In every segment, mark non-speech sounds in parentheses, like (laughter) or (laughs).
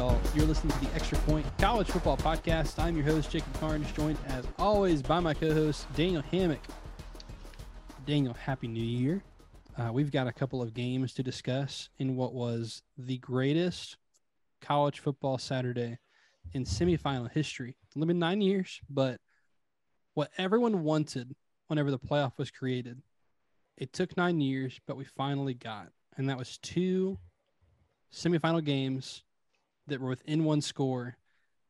y'all? You're listening to the Extra Point College Football Podcast. I'm your host, Jacob Karnes, joined as always by my co host, Daniel Hammock. Daniel, Happy New Year. Uh, we've got a couple of games to discuss in what was the greatest college football Saturday in semifinal history. It's only been nine years, but what everyone wanted whenever the playoff was created, it took nine years, but we finally got. And that was two semifinal games that were within one score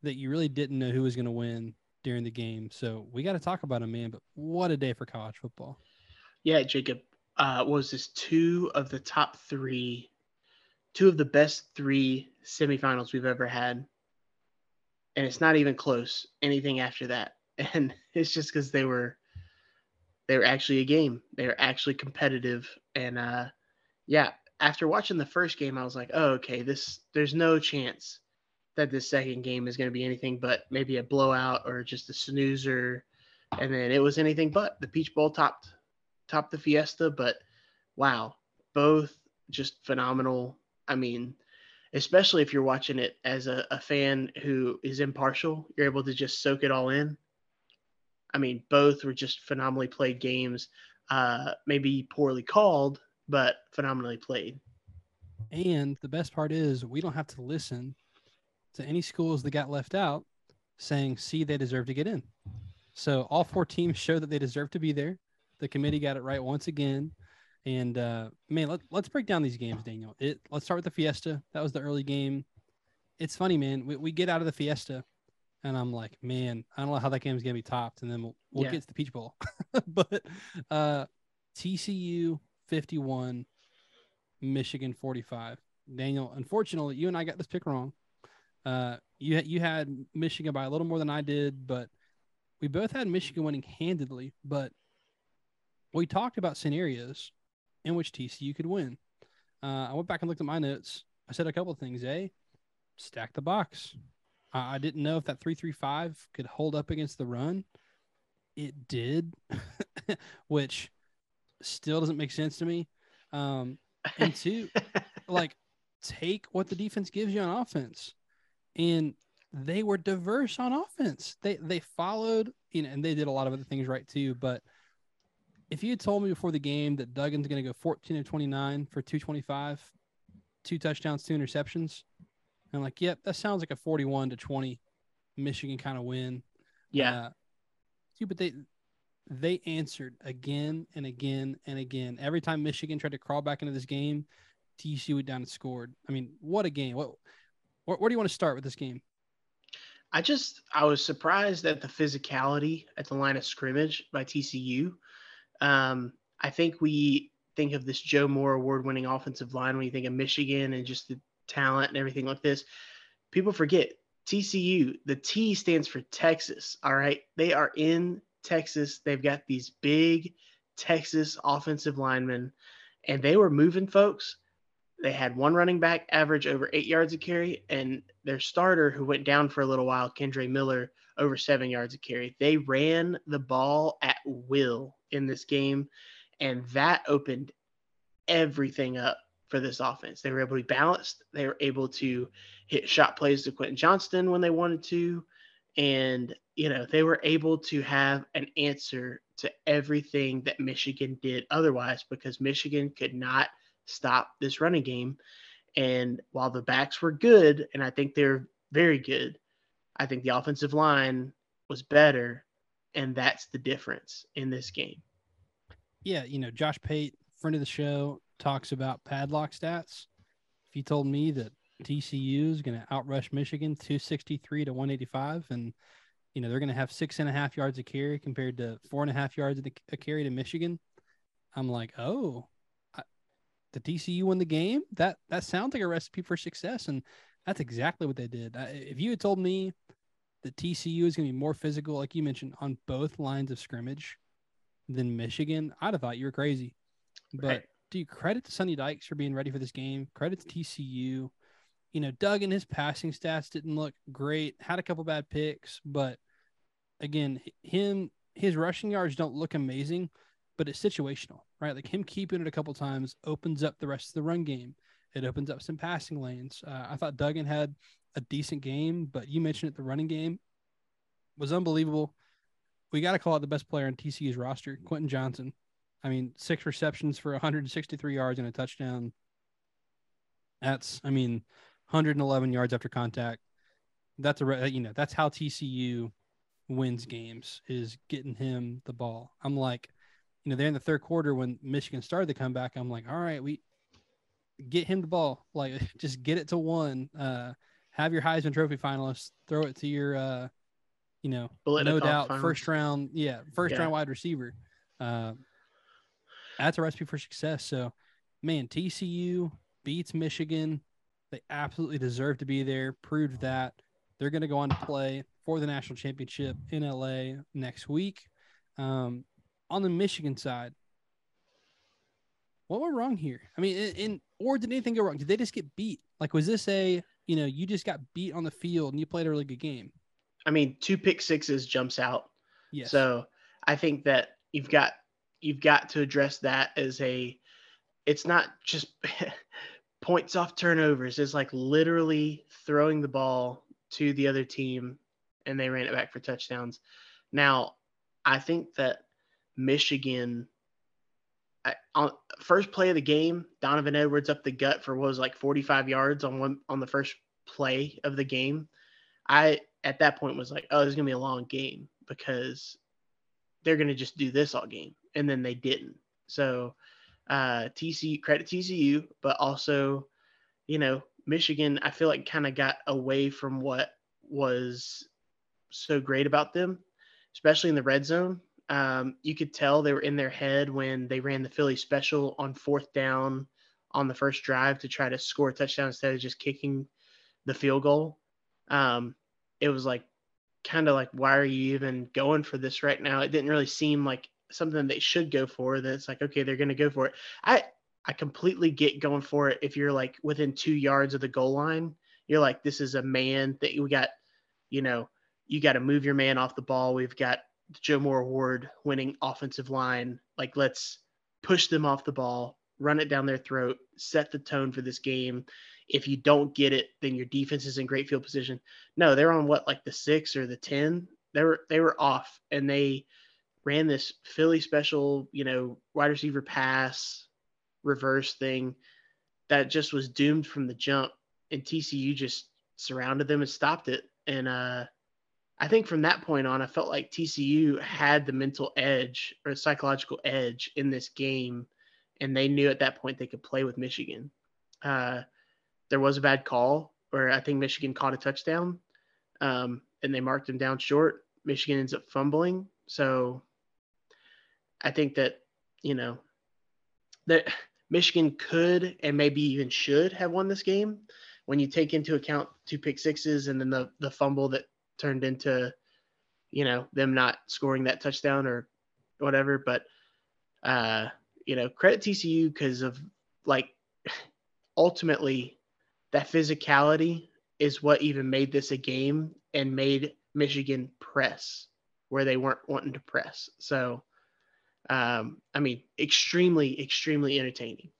that you really didn't know who was going to win during the game. So we got to talk about them, man. But what a day for college football. Yeah, Jacob. Uh, was this two of the top three, two of the best three semifinals we've ever had? And it's not even close. Anything after that, (laughs) and it's just because they were, they were actually a game. They were actually competitive, and uh, yeah, after watching the first game, I was like, oh, okay, this there's no chance that this second game is going to be anything but maybe a blowout or just a snoozer. And then it was anything but the Peach Bowl topped topped the Fiesta. But wow, both just phenomenal. I mean, especially if you're watching it as a, a fan who is impartial, you're able to just soak it all in. I mean, both were just phenomenally played games. Uh, maybe poorly called, but phenomenally played. And the best part is we don't have to listen to any schools that got left out saying, see, they deserve to get in. So all four teams show that they deserve to be there. The committee got it right once again. And uh, man, let, let's break down these games, Daniel. It let's start with the Fiesta. That was the early game. It's funny, man. We, we get out of the Fiesta, and I'm like, man, I don't know how that game's gonna be topped, and then we'll, we'll yeah. get to the Peach Bowl. (laughs) but uh, TCU 51, Michigan 45. Daniel, unfortunately, you and I got this pick wrong. Uh, you you had Michigan by a little more than I did, but we both had Michigan winning handedly. But we talked about scenarios in which TCU could win. Uh, I went back and looked at my notes. I said a couple of things. A, stack the box. Uh, I didn't know if that three three five could hold up against the run. It did, (laughs) which still doesn't make sense to me. Um, and two, (laughs) like take what the defense gives you on offense, and they were diverse on offense. They they followed, you know, and they did a lot of other things right too. But if you had told me before the game that Duggan's going to go 14 and 29 for 225, two touchdowns, two interceptions, I'm like, yep, that sounds like a 41 to 20 Michigan kind of win. Yeah. Uh, but they they answered again and again and again. Every time Michigan tried to crawl back into this game, TCU went down and scored. I mean, what a game! What, where, where do you want to start with this game? I just I was surprised at the physicality at the line of scrimmage by TCU. Um, I think we think of this Joe Moore award-winning offensive line when you think of Michigan and just the talent and everything like this. People forget TCU. The T stands for Texas. All right, they are in Texas. They've got these big Texas offensive linemen, and they were moving folks. They had one running back average over eight yards a carry, and their starter, who went down for a little while, Kendre Miller, over seven yards a carry. They ran the ball at will in this game, and that opened everything up for this offense. They were able to be balanced. They were able to hit shot plays to Quentin Johnston when they wanted to. And you know, they were able to have an answer to everything that Michigan did otherwise because Michigan could not stop this running game. And while the backs were good, and I think they're very good, I think the offensive line was better. And that's the difference in this game. Yeah. You know, Josh Pate, friend of the show, talks about padlock stats. If you told me that TCU is going to outrush Michigan 263 to 185 and you know, they're going to have six and a half yards a carry compared to four and a half yards of a carry to Michigan. I'm like, oh, I, the TCU won the game. That that sounds like a recipe for success, and that's exactly what they did. if you had told me that TCU is going to be more physical, like you mentioned, on both lines of scrimmage than Michigan, I'd have thought you were crazy. But right. do you credit to Sonny Dykes for being ready for this game? Credit to TCU you know, Doug and his passing stats didn't look great, had a couple bad picks, but again, him his rushing yards don't look amazing, but it's situational, right? Like him keeping it a couple times opens up the rest of the run game. It opens up some passing lanes. Uh, I thought Duggan had a decent game, but you mentioned it, the running game was unbelievable. We got to call out the best player on TCU's roster, Quentin Johnston. I mean, six receptions for 163 yards and a touchdown. That's, I mean, 111 yards after contact. That's a, you know, that's how TCU wins games is getting him the ball. I'm like, you know, they're in the third quarter when Michigan started to come back. I'm like, all right, we get him the ball. Like, (laughs) just get it to one. Uh, have your Heisman Trophy finalists throw it to your, uh, you know, no doubt finals. first round, yeah, first yeah. round wide receiver. Uh, that's a recipe for success. So, man, TCU beats Michigan. They absolutely deserve to be there. Proved that they're going to go on to play for the national championship in LA next week. Um, on the Michigan side, what went wrong here? I mean, in, in, or did anything go wrong? Did they just get beat? Like, was this a you know you just got beat on the field and you played a really good game? I mean, two pick sixes jumps out. Yes. So I think that you've got you've got to address that as a. It's not just (laughs) points off turnovers. is like literally throwing the ball to the other team, and they ran it back for touchdowns. Now, I think that Michigan. I, on first play of the game, Donovan Edwards up the gut for what was like 45 yards on one on the first play of the game. I at that point was like, oh, this is gonna be a long game because they're gonna just do this all game, and then they didn't. So uh, TCU credit TCU, but also, you know, Michigan. I feel like kind of got away from what was so great about them, especially in the red zone. Um, you could tell they were in their head when they ran the Philly special on fourth down on the first drive to try to score a touchdown instead of just kicking the field goal. Um, it was like kind of like, why are you even going for this right now? It didn't really seem like something they should go for. That it's like, okay, they're going to go for it. I I completely get going for it if you're like within two yards of the goal line. You're like, this is a man that we got, you know, you got to move your man off the ball. We've got Joe Moore Award winning offensive line. Like, let's push them off the ball, run it down their throat, set the tone for this game. If you don't get it, then your defense is in great field position. No, they're on what, like the six or the 10? They were, they were off and they ran this Philly special, you know, wide receiver pass reverse thing that just was doomed from the jump. And TCU just surrounded them and stopped it. And, uh, I think from that point on, I felt like TCU had the mental edge or psychological edge in this game, and they knew at that point they could play with Michigan. Uh, there was a bad call where I think Michigan caught a touchdown, um, and they marked him down short. Michigan ends up fumbling, so I think that you know that Michigan could and maybe even should have won this game when you take into account two pick sixes and then the the fumble that turned into, you know, them not scoring that touchdown or whatever. But, uh, you know, credit TCU because of like ultimately that physicality is what even made this a game and made Michigan press where they weren't wanting to press. So, um, I mean, extremely, extremely entertaining.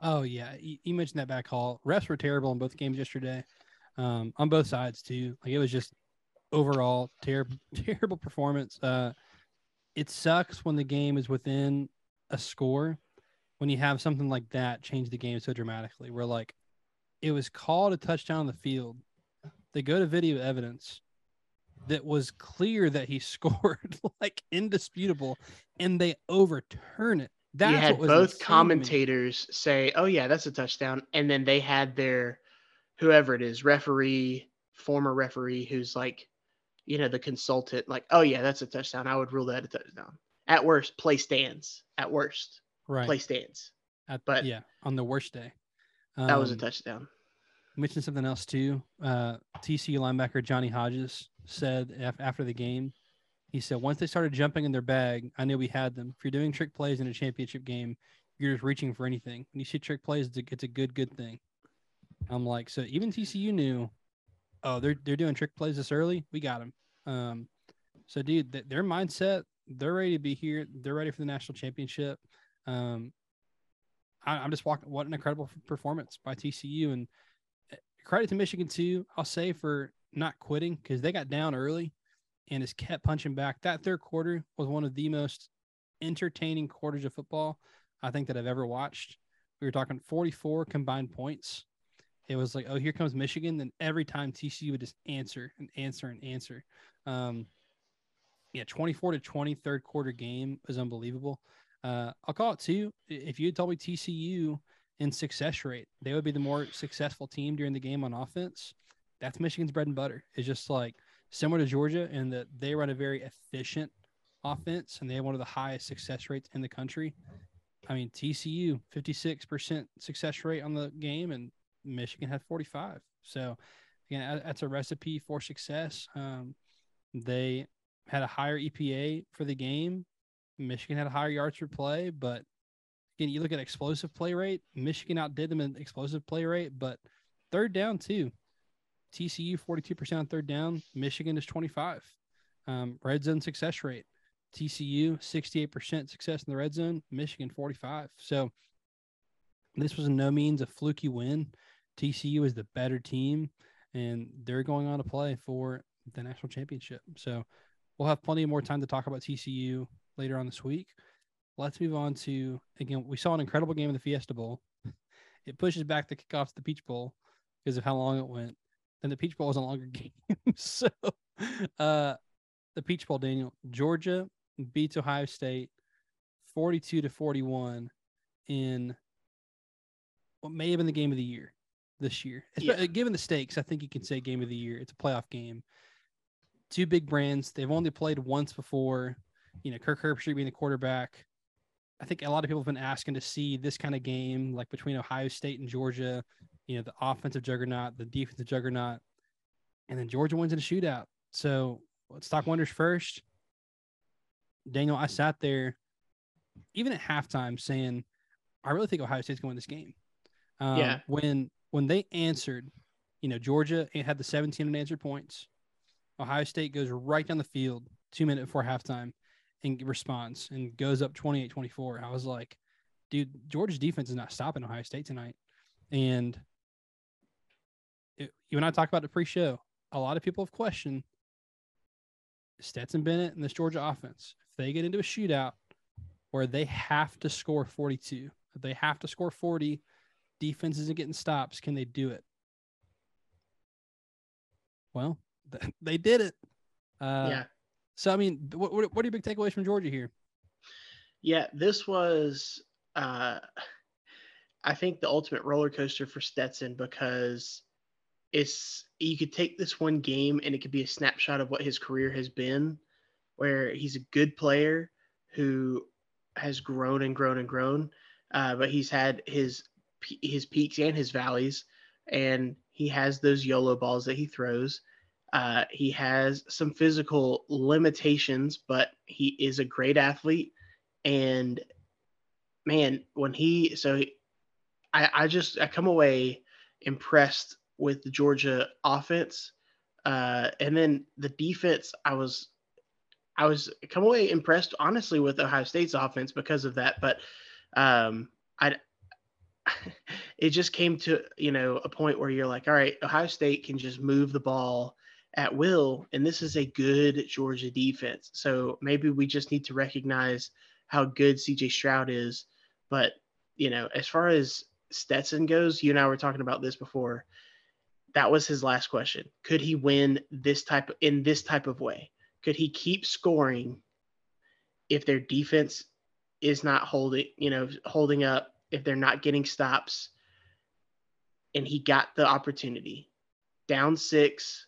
Oh yeah, you, mentioned that back call. Refs were terrible in both games yesterday um, on both sides too. Like it was just overall terrible, (laughs) terrible performance. Uh, it sucks when the game is within a score. When you have something like that change the game so dramatically, where like it was called a touchdown on the field. They go to video evidence that was clear that he (laughs) scored, like indisputable, and they overturn it. That's you had both commentators say, "Oh yeah, that's a touchdown," and then they had their whoever it is, referee, former referee, who's like, you know, the consultant, like, oh yeah, that's a touchdown. I would rule that a touchdown. At worst, play stands. At worst, right? Play stands. At, but yeah, on the worst day, um, that was a um, touchdown. Mention something else too. Uh, TCU linebacker Johnny Hodges said after the game, he said once they started jumping in their bag, I knew we had them. If you're doing trick plays in a championship game, you're just reaching for anything. When you see trick plays, it's a, good good thing. I'm like, so even TCU knew, oh, they're they're doing trick plays this early. We got them. Um, so dude, th- their mindset, they're ready to be here. They're ready for the national championship. Um, I, am just walking. What an incredible performance by TCU, and credit to Michigan too. I'll say for not quitting because they got down early and has kept punching back. That third quarter was one of the most entertaining quarters of football I think that I've ever watched. We were talking 44 combined points. It was like, oh, here comes Michigan. Then every time TCU would just answer and answer and answer. Um, yeah, 24 to 20 third quarter game is unbelievable. Uh, I'll call it too. If you had told me TCU in success rate, they would be the more successful team during the game on offense. That's Michigan's bread and butter. It's just like similar to Georgia in that they run a very efficient offense and they have one of the highest success rates in the country. I mean, TCU 56% success rate on the game and Michigan had 45. So again, that's a recipe for success. Um, they had a higher EPA for the game. Michigan had a higher yards per play, but again, you look at explosive play rate. Michigan outdid them in explosive play rate, but third down too. TCU 42% on third down. Michigan is 25. Um, red zone success rate. TCU 68% success in the red zone. Michigan 45. So this was no means a fluky win. TCU is the better team, and they're going on to play for the national championship. So we'll have plenty more time to talk about TCU later on this week. Let's move on to again. We saw an incredible game in the Fiesta Bowl. (laughs) It pushes back the kickoff to the Peach Bowl because of how long it went. And the Peach Bowl was a longer (laughs) game. so uh the Peach Bowl, Daniel, Georgia beats Ohio State 42 to 41 in what may have been the game of the year this year. Yeah. Given the stakes, I think you can say game of the year. It's a playoff game. Two big brands. They've only played once before. You know, Kirk Herbstreit being the quarterback. I think a lot of people have been asking to see this kind of game, like between Ohio State and Georgia. You know, the offensive juggernaut, the defensive juggernaut, and then Georgia wins in a shootout. So let's talk wonders first. Daniel, I sat there even at halftime saying, I really think Ohio State's going to win this game. Um, yeah. When when they answered, you know, Georgia had the 17 unanswered points. Ohio State goes right down the field two minutes before halftime and responds and goes up 28 24. I was like, dude, Georgia's defense is not stopping Ohio State tonight. And it, you and I talked about the pre show. A lot of people have questioned Stetson Bennett and this Georgia offense. If they get into a shootout where they have to score 42, if they have to score 40, defense isn't getting stops. Can they do it? Well, (laughs) they did it. Uh, yeah. So, I mean, what, what are your big takeaways from Georgia here? Yeah, this was, uh, I think, the ultimate roller coaster for Stetson because it's you could take this one game and it could be a snapshot of what his career has been, where he's a good player who has grown and grown and grown, uh, but he's had his his peaks and his valleys, and he has those YOLO balls that he throws. Uh, he has some physical limitations, but he is a great athlete. And man, when he so he, I I just I come away impressed with the Georgia offense, uh, and then the defense. I was I was come away impressed honestly with Ohio State's offense because of that, but um, I (laughs) it just came to you know a point where you're like, all right, Ohio State can just move the ball at will, and this is a good Georgia defense. So maybe we just need to recognize how good CJ Stroud is. But you know, as far as Stetson goes, you and I were talking about this before. That was his last question. Could he win this type in this type of way? Could he keep scoring if their defense is not holding, you know, holding up if they're not getting stops. And he got the opportunity. Down six,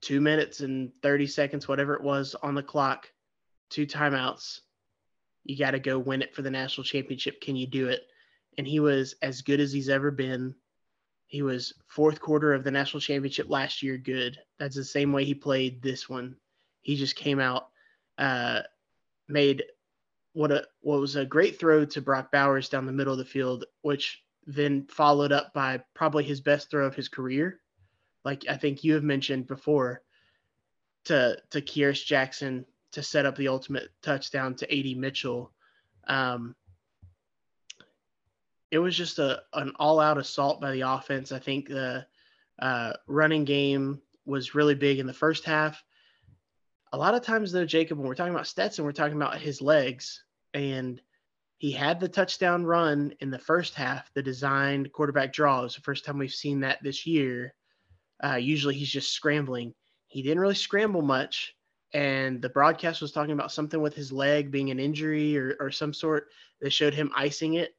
two minutes and 30 seconds, whatever it was on the clock, two timeouts. You got to go win it for the national championship. Can you do it? And he was as good as he's ever been. He was fourth quarter of the national championship last year, good. That's the same way he played this one. He just came out, uh, made what a what was a great throw to Brock Bowers down the middle of the field, which then followed up by probably his best throw of his career. Like I think you have mentioned before, to to Kearis Jackson to set up the ultimate touchdown to AD Mitchell. Um, it was just a an all out assault by the offense. I think the Uh, running game was really big in the first half. A lot of times, though, Jacob, when we're talking about Stetson, we're talking about his legs. And he had the touchdown run in the first half, the designed quarterback draw. It was the first time we've seen that this year. Uh, usually he's just scrambling. He didn't really scramble much. And the broadcast was talking about something with his leg being an injury or, or some sort. They showed him icing it.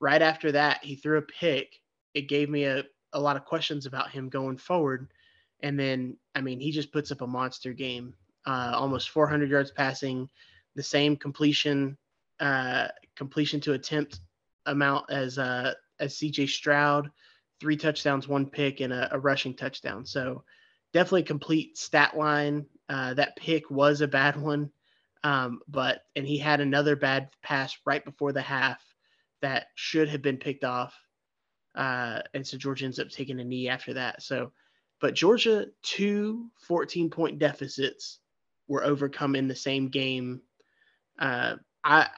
Right after that, he threw a pick. It gave me a, a lot of questions about him going forward. And then, I mean, he just puts up a monster game. Uh, almost 400 yards passing, the same completion uh, completion to attempt amount as uh, as CJ Stroud, three touchdowns, one pick, and a, a rushing touchdown. So definitely complete stat line. Uh, that pick was a bad one, um, but and he had another bad pass right before the half that should have been picked off. Uh, and so Georgia ends up taking a knee after that. So, but Georgia, two 14 point deficits were overcome in the same game. Uh, I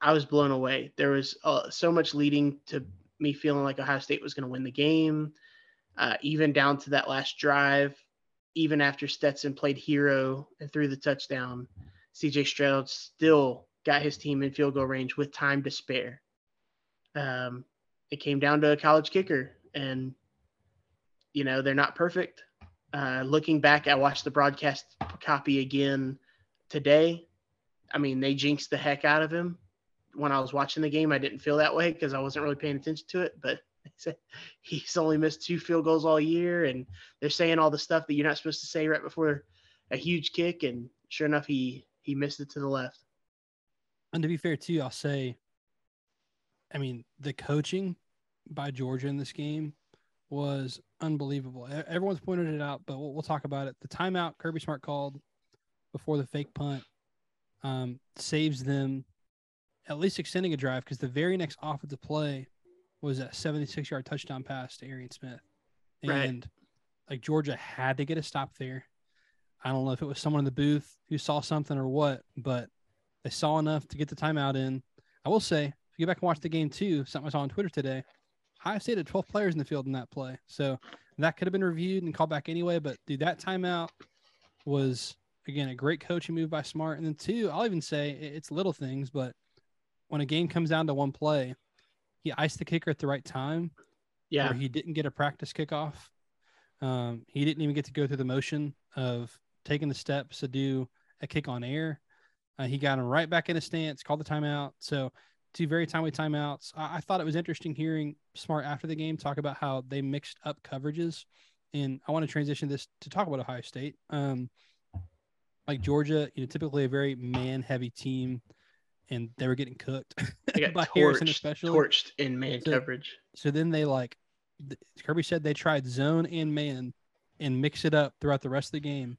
I was blown away. There was uh, so much leading to me feeling like Ohio State was going to win the game, uh, even down to that last drive. Even after Stetson played hero and threw the touchdown, CJ Stroud still got his team in field goal range with time to spare. Um, it came down to a college kicker, and you know they're not perfect. Uh, looking back, I watched the broadcast copy again today. I mean, they jinxed the heck out of him when I was watching the game, I didn't feel that way because I wasn't really paying attention to it. But (laughs) he's only missed two field goals all year, and they're saying all the stuff that you're not supposed to say right before a huge kick, and sure enough, he he missed it to the left. And to be fair, too, I'll say, I mean, the coaching by Georgia in this game was unbelievable. Everyone's pointed it out, but we'll, we'll talk about it. The timeout Kirby Smart called before the fake punt um, saves them at least extending a drive because the very next offensive play was a 76 yard touchdown pass to Arian Smith. And right. like Georgia had to get a stop there. I don't know if it was someone in the booth who saw something or what, but they saw enough to get the timeout in. I will say, you go back and watch the game too, something I saw on Twitter today, Ohio State had 12 players in the field in that play. So that could have been reviewed and called back anyway. But dude, that timeout was again a great coaching move by Smart. And then two, I'll even say it's little things, but when a game comes down to one play, he iced the kicker at the right time. Yeah. he didn't get a practice kickoff. Um, he didn't even get to go through the motion of taking the steps to do a kick on air. Uh, he got him right back in a stance, called the timeout. So, two very timely timeouts. I, I thought it was interesting hearing Smart after the game talk about how they mixed up coverages. And I want to transition this to talk about Ohio State. Um, like Georgia, you know, typically a very man heavy team and they were getting cooked (laughs) by torched, Harrison, especially torched in man so, coverage. So then they like Kirby said they tried zone and man and mix it up throughout the rest of the game,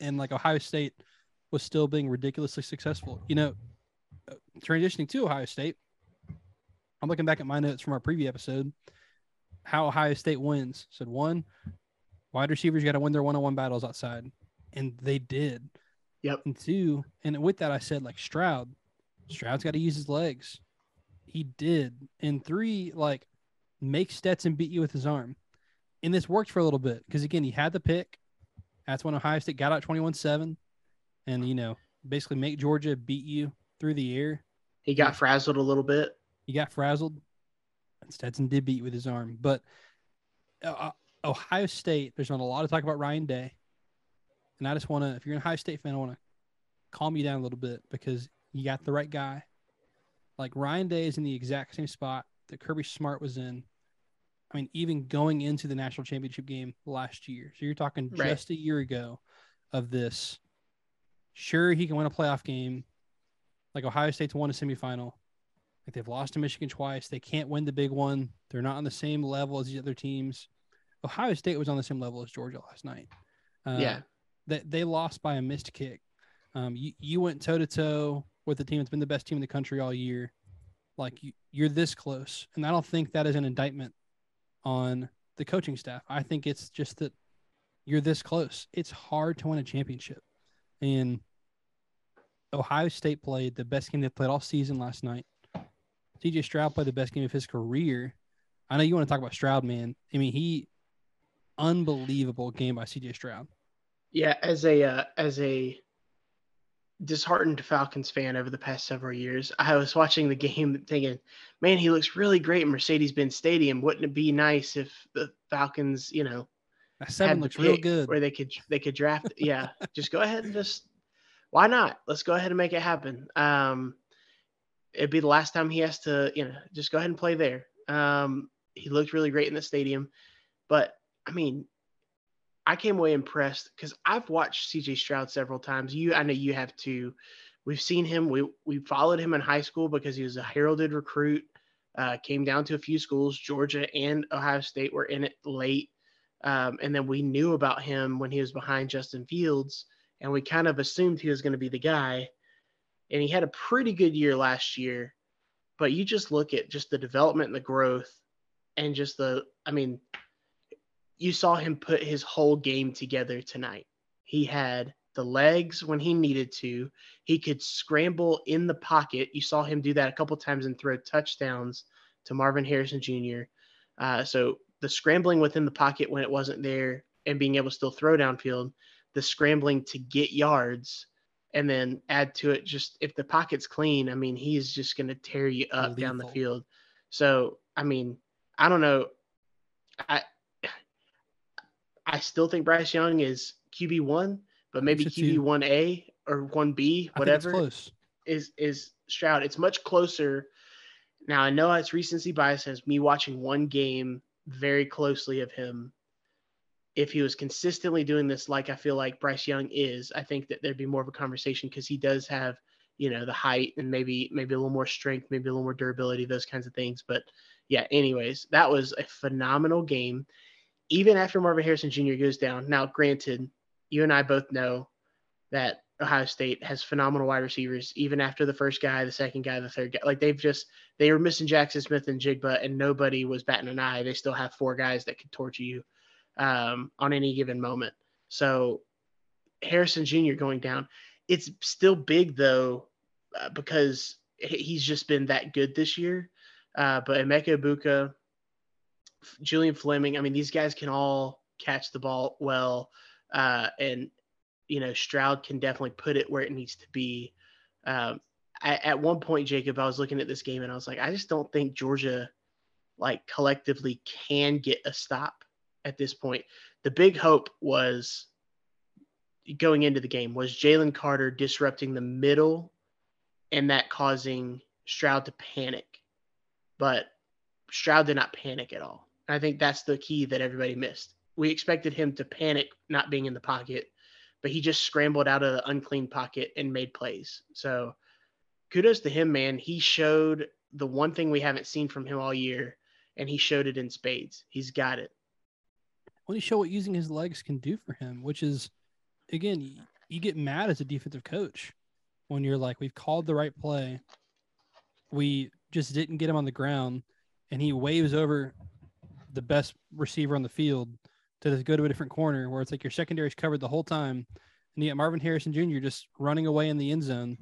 and like Ohio State was still being ridiculously successful. You know, transitioning to Ohio State, I'm looking back at my notes from our preview episode. How Ohio State wins said one, wide receivers got to win their one-on-one battles outside, and they did. Yep. And two, and with that, I said like Stroud Stroud's got to use his legs. He did. And three, like, make Stetson beat you with his arm. And this worked for a little bit because, again, he had the pick. That's when Ohio State got out 21 7. And, you know, basically make Georgia beat you through the air. He got frazzled a little bit. He got frazzled. And Stetson did beat with his arm. But uh, uh, Ohio State, there's not a lot of talk about Ryan Day. And I just want to, if you're an Ohio State fan, I want to calm you down a little bit because you got the right guy. Like Ryan Day is in the exact same spot that Kirby Smart was in. I mean, even going into the national championship game last year. So you're talking right. just a year ago of this. Sure, he can win a playoff game. Like Ohio State's won a semifinal. Like they've lost to Michigan twice. They can't win the big one. They're not on the same level as the other teams. Ohio State was on the same level as Georgia last night. Uh, yeah. That they, they lost by a missed kick. Um, you, you went toe to toe with the team that's been the best team in the country all year. Like you, you're this close, and I don't think that is an indictment on the coaching staff. I think it's just that you're this close. It's hard to win a championship, and Ohio State played the best game they played all season last night. CJ Stroud played the best game of his career. I know you want to talk about Stroud, man. I mean, he unbelievable game by CJ Stroud. Yeah, as a uh, as a disheartened Falcons fan over the past several years, I was watching the game thinking, man, he looks really great in Mercedes-Benz Stadium. Wouldn't it be nice if the Falcons, you know, that seven looks real good where they could they could draft yeah, just go ahead and just why not? Let's go ahead and make it happen. Um it'd be the last time he has to, you know, just go ahead and play there. Um he looked really great in the stadium. But I mean, I came away impressed because I've watched CJ Stroud several times. You, I know you have too. We've seen him. We we followed him in high school because he was a heralded recruit. Uh, came down to a few schools. Georgia and Ohio State were in it late, um, and then we knew about him when he was behind Justin Fields, and we kind of assumed he was going to be the guy. And he had a pretty good year last year, but you just look at just the development and the growth, and just the. I mean, you saw him put his whole game together tonight. He had the legs when he needed to. He could scramble in the pocket. You saw him do that a couple times and throw touchdowns to Marvin Harrison Jr. Uh, so the scrambling within the pocket when it wasn't there and being able to still throw downfield, the scrambling to get yards, and then add to it just if the pocket's clean, I mean, he's just going to tear you up Lethal. down the field. So, I mean, I don't know. I I still think Bryce Young is QB one, but maybe QB one A or one B, whatever is is Stroud. It's much closer. Now I know it's recency bias as me watching one game very closely of him. If he was consistently doing this, like I feel like Bryce Young is, I think that there'd be more of a conversation because he does have, you know, the height and maybe maybe a little more strength, maybe a little more durability, those kinds of things. But yeah, anyways, that was a phenomenal game even after Marvin Harrison Jr. goes down. Now, granted, you and I both know that Ohio State has phenomenal wide receivers, even after the first guy, the second guy, the third guy. Like they've just they were missing Jackson Smith-Njigba, and nobody was batting an eye. They still have four guys that could torture you um, on any given moment. So Harrison Jr. going down, it's still big though uh, because he's just been that good this year. Uh, but Emeka Egbuka, Julian Fleming. I mean, these guys can all catch the ball well, uh, and you know Stroud can definitely put it where it needs to be. Um, I, at one point, Jacob, I was looking at this game and I was like, I just don't think Georgia, like collectively, can get a stop at this point. The big hope was going into the game was Jalen Carter disrupting the middle and that causing Stroud to panic. But Stroud did not panic at all. I think that's the key that everybody missed. We expected him to panic not being in the pocket, but he just scrambled out of the unclean pocket and made plays. So kudos to him, man. He showed the one thing we haven't seen from him all year, and he showed it in spades. He's got it. He showed what using his legs can do for him, which is, again, you get mad as a defensive coach when you're like, we've called the right play. We just didn't get him on the ground, and he waves over the best receiver on the field to just go to a different corner where it's like your secondary's covered the whole time. And you get Marvin Harrison Jr. just running away in the end zone,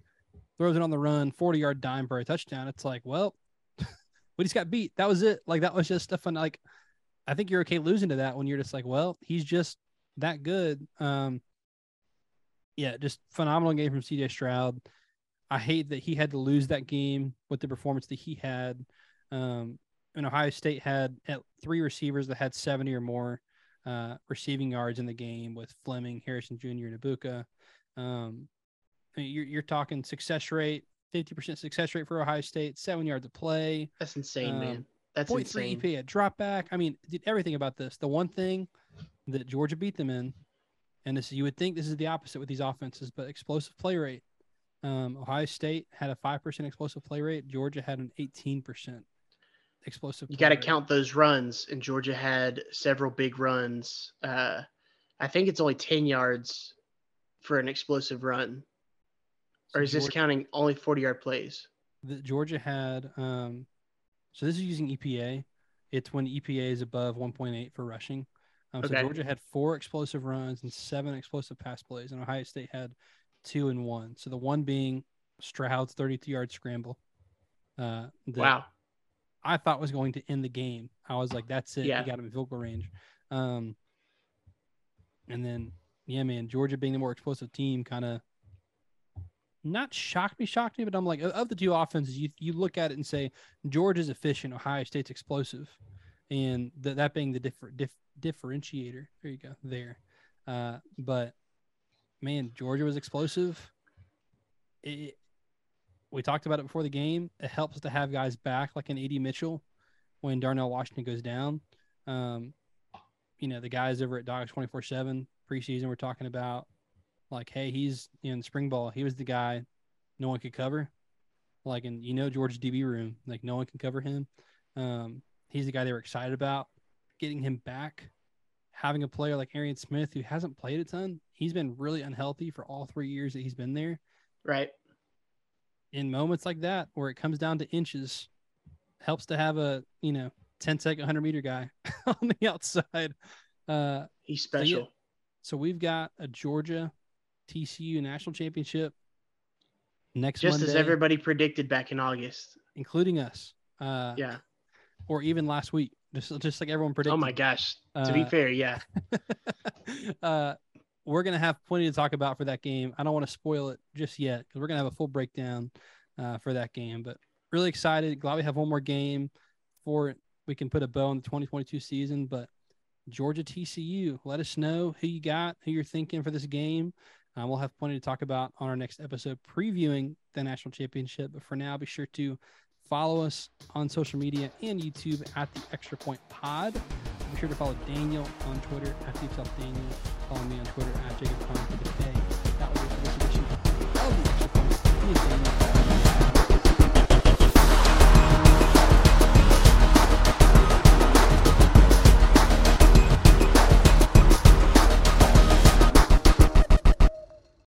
throws it on the run, 40 yard dime for a touchdown. It's like, well, (laughs) we just got beat. That was it. Like, that was just a fun, like, I think you're okay losing to that when you're just like, well, he's just that good. Um, yeah, just phenomenal game from CJ Stroud. I hate that he had to lose that game with the performance that he had. Um, and Ohio State had three receivers that had 70 or more uh, receiving yards in the game with Fleming, Harrison Jr., and Egbuka. Um, you're, you're talking success rate, 50% success rate for Ohio State, seven yards of play. That's insane, um, man. That's 0. insane. 3 EP, a drop back. I mean, did everything about this. The one thing that Georgia beat them in, and this you would think this is the opposite with these offenses, but explosive play rate. Um, Ohio State had a 5% explosive play rate. Georgia had an 18% explosive. You got to count those runs, and Georgia had several big runs. Uh, I think it's only ten yards for an explosive run, so or is Georgia, this counting only forty yard plays? Georgia had. Um, so this is using EPA. It's when EPA is above 1.8 for rushing. Um, okay. So Georgia had four explosive runs and seven explosive pass plays, and Ohio State had two and one. So the one being Stroud's 32 yard scramble. Uh, wow. I thought was going to end the game. I was like, that's it. Yeah. got him in field goal range. Um, And then, yeah, man, Georgia being the more explosive team kind of not shocked me, shocked me, but I'm like, of the two offenses, you, you look at it and say, Georgia's efficient, Ohio State's explosive. And th- that being the differ- dif- differentiator. There you go, there. Uh, but man, Georgia was explosive. It, we talked about it before the game. It helps to have guys back like an AD Mitchell when Darnell Washington goes down. Um, you know, the guys over at Dogs 24 7 preseason we're talking about, like, hey, he's in spring ball. He was the guy no one could cover. Like, and you know, George's DB room, like, no one can cover him. Um, he's the guy they were excited about getting him back. Having a player like Arian Smith who hasn't played a ton, he's been really unhealthy for all three years that he's been there. Right. In moments like that where it comes down to inches, helps to have a you know 10 second 100 meter guy (laughs) on the outside. Uh, he's special. So, yeah, so we've got a Georgia TCU national championship next just Monday, as everybody predicted back in August, including us. Uh, yeah, or even last week, just just like everyone predicted. Oh my gosh! To uh, be fair, yeah. (laughs) uh, we're gonna have plenty to talk about for that game. I don't want to spoil it just yet because we're gonna have a full breakdown uh, for that game. But really excited. Glad we have one more game for we can put a bow on the 2022 season. But Georgia TCU, let us know who you got, who you're thinking for this game. Uh, we'll have plenty to talk about on our next episode previewing the national championship. But for now, be sure to follow us on social media and YouTube at the Extra Point Pod. Be sure to follow Daniel on Twitter at Deep Daniel. Follow me on Twitter at Jacob Conn for the day. That edition of the Extra Point.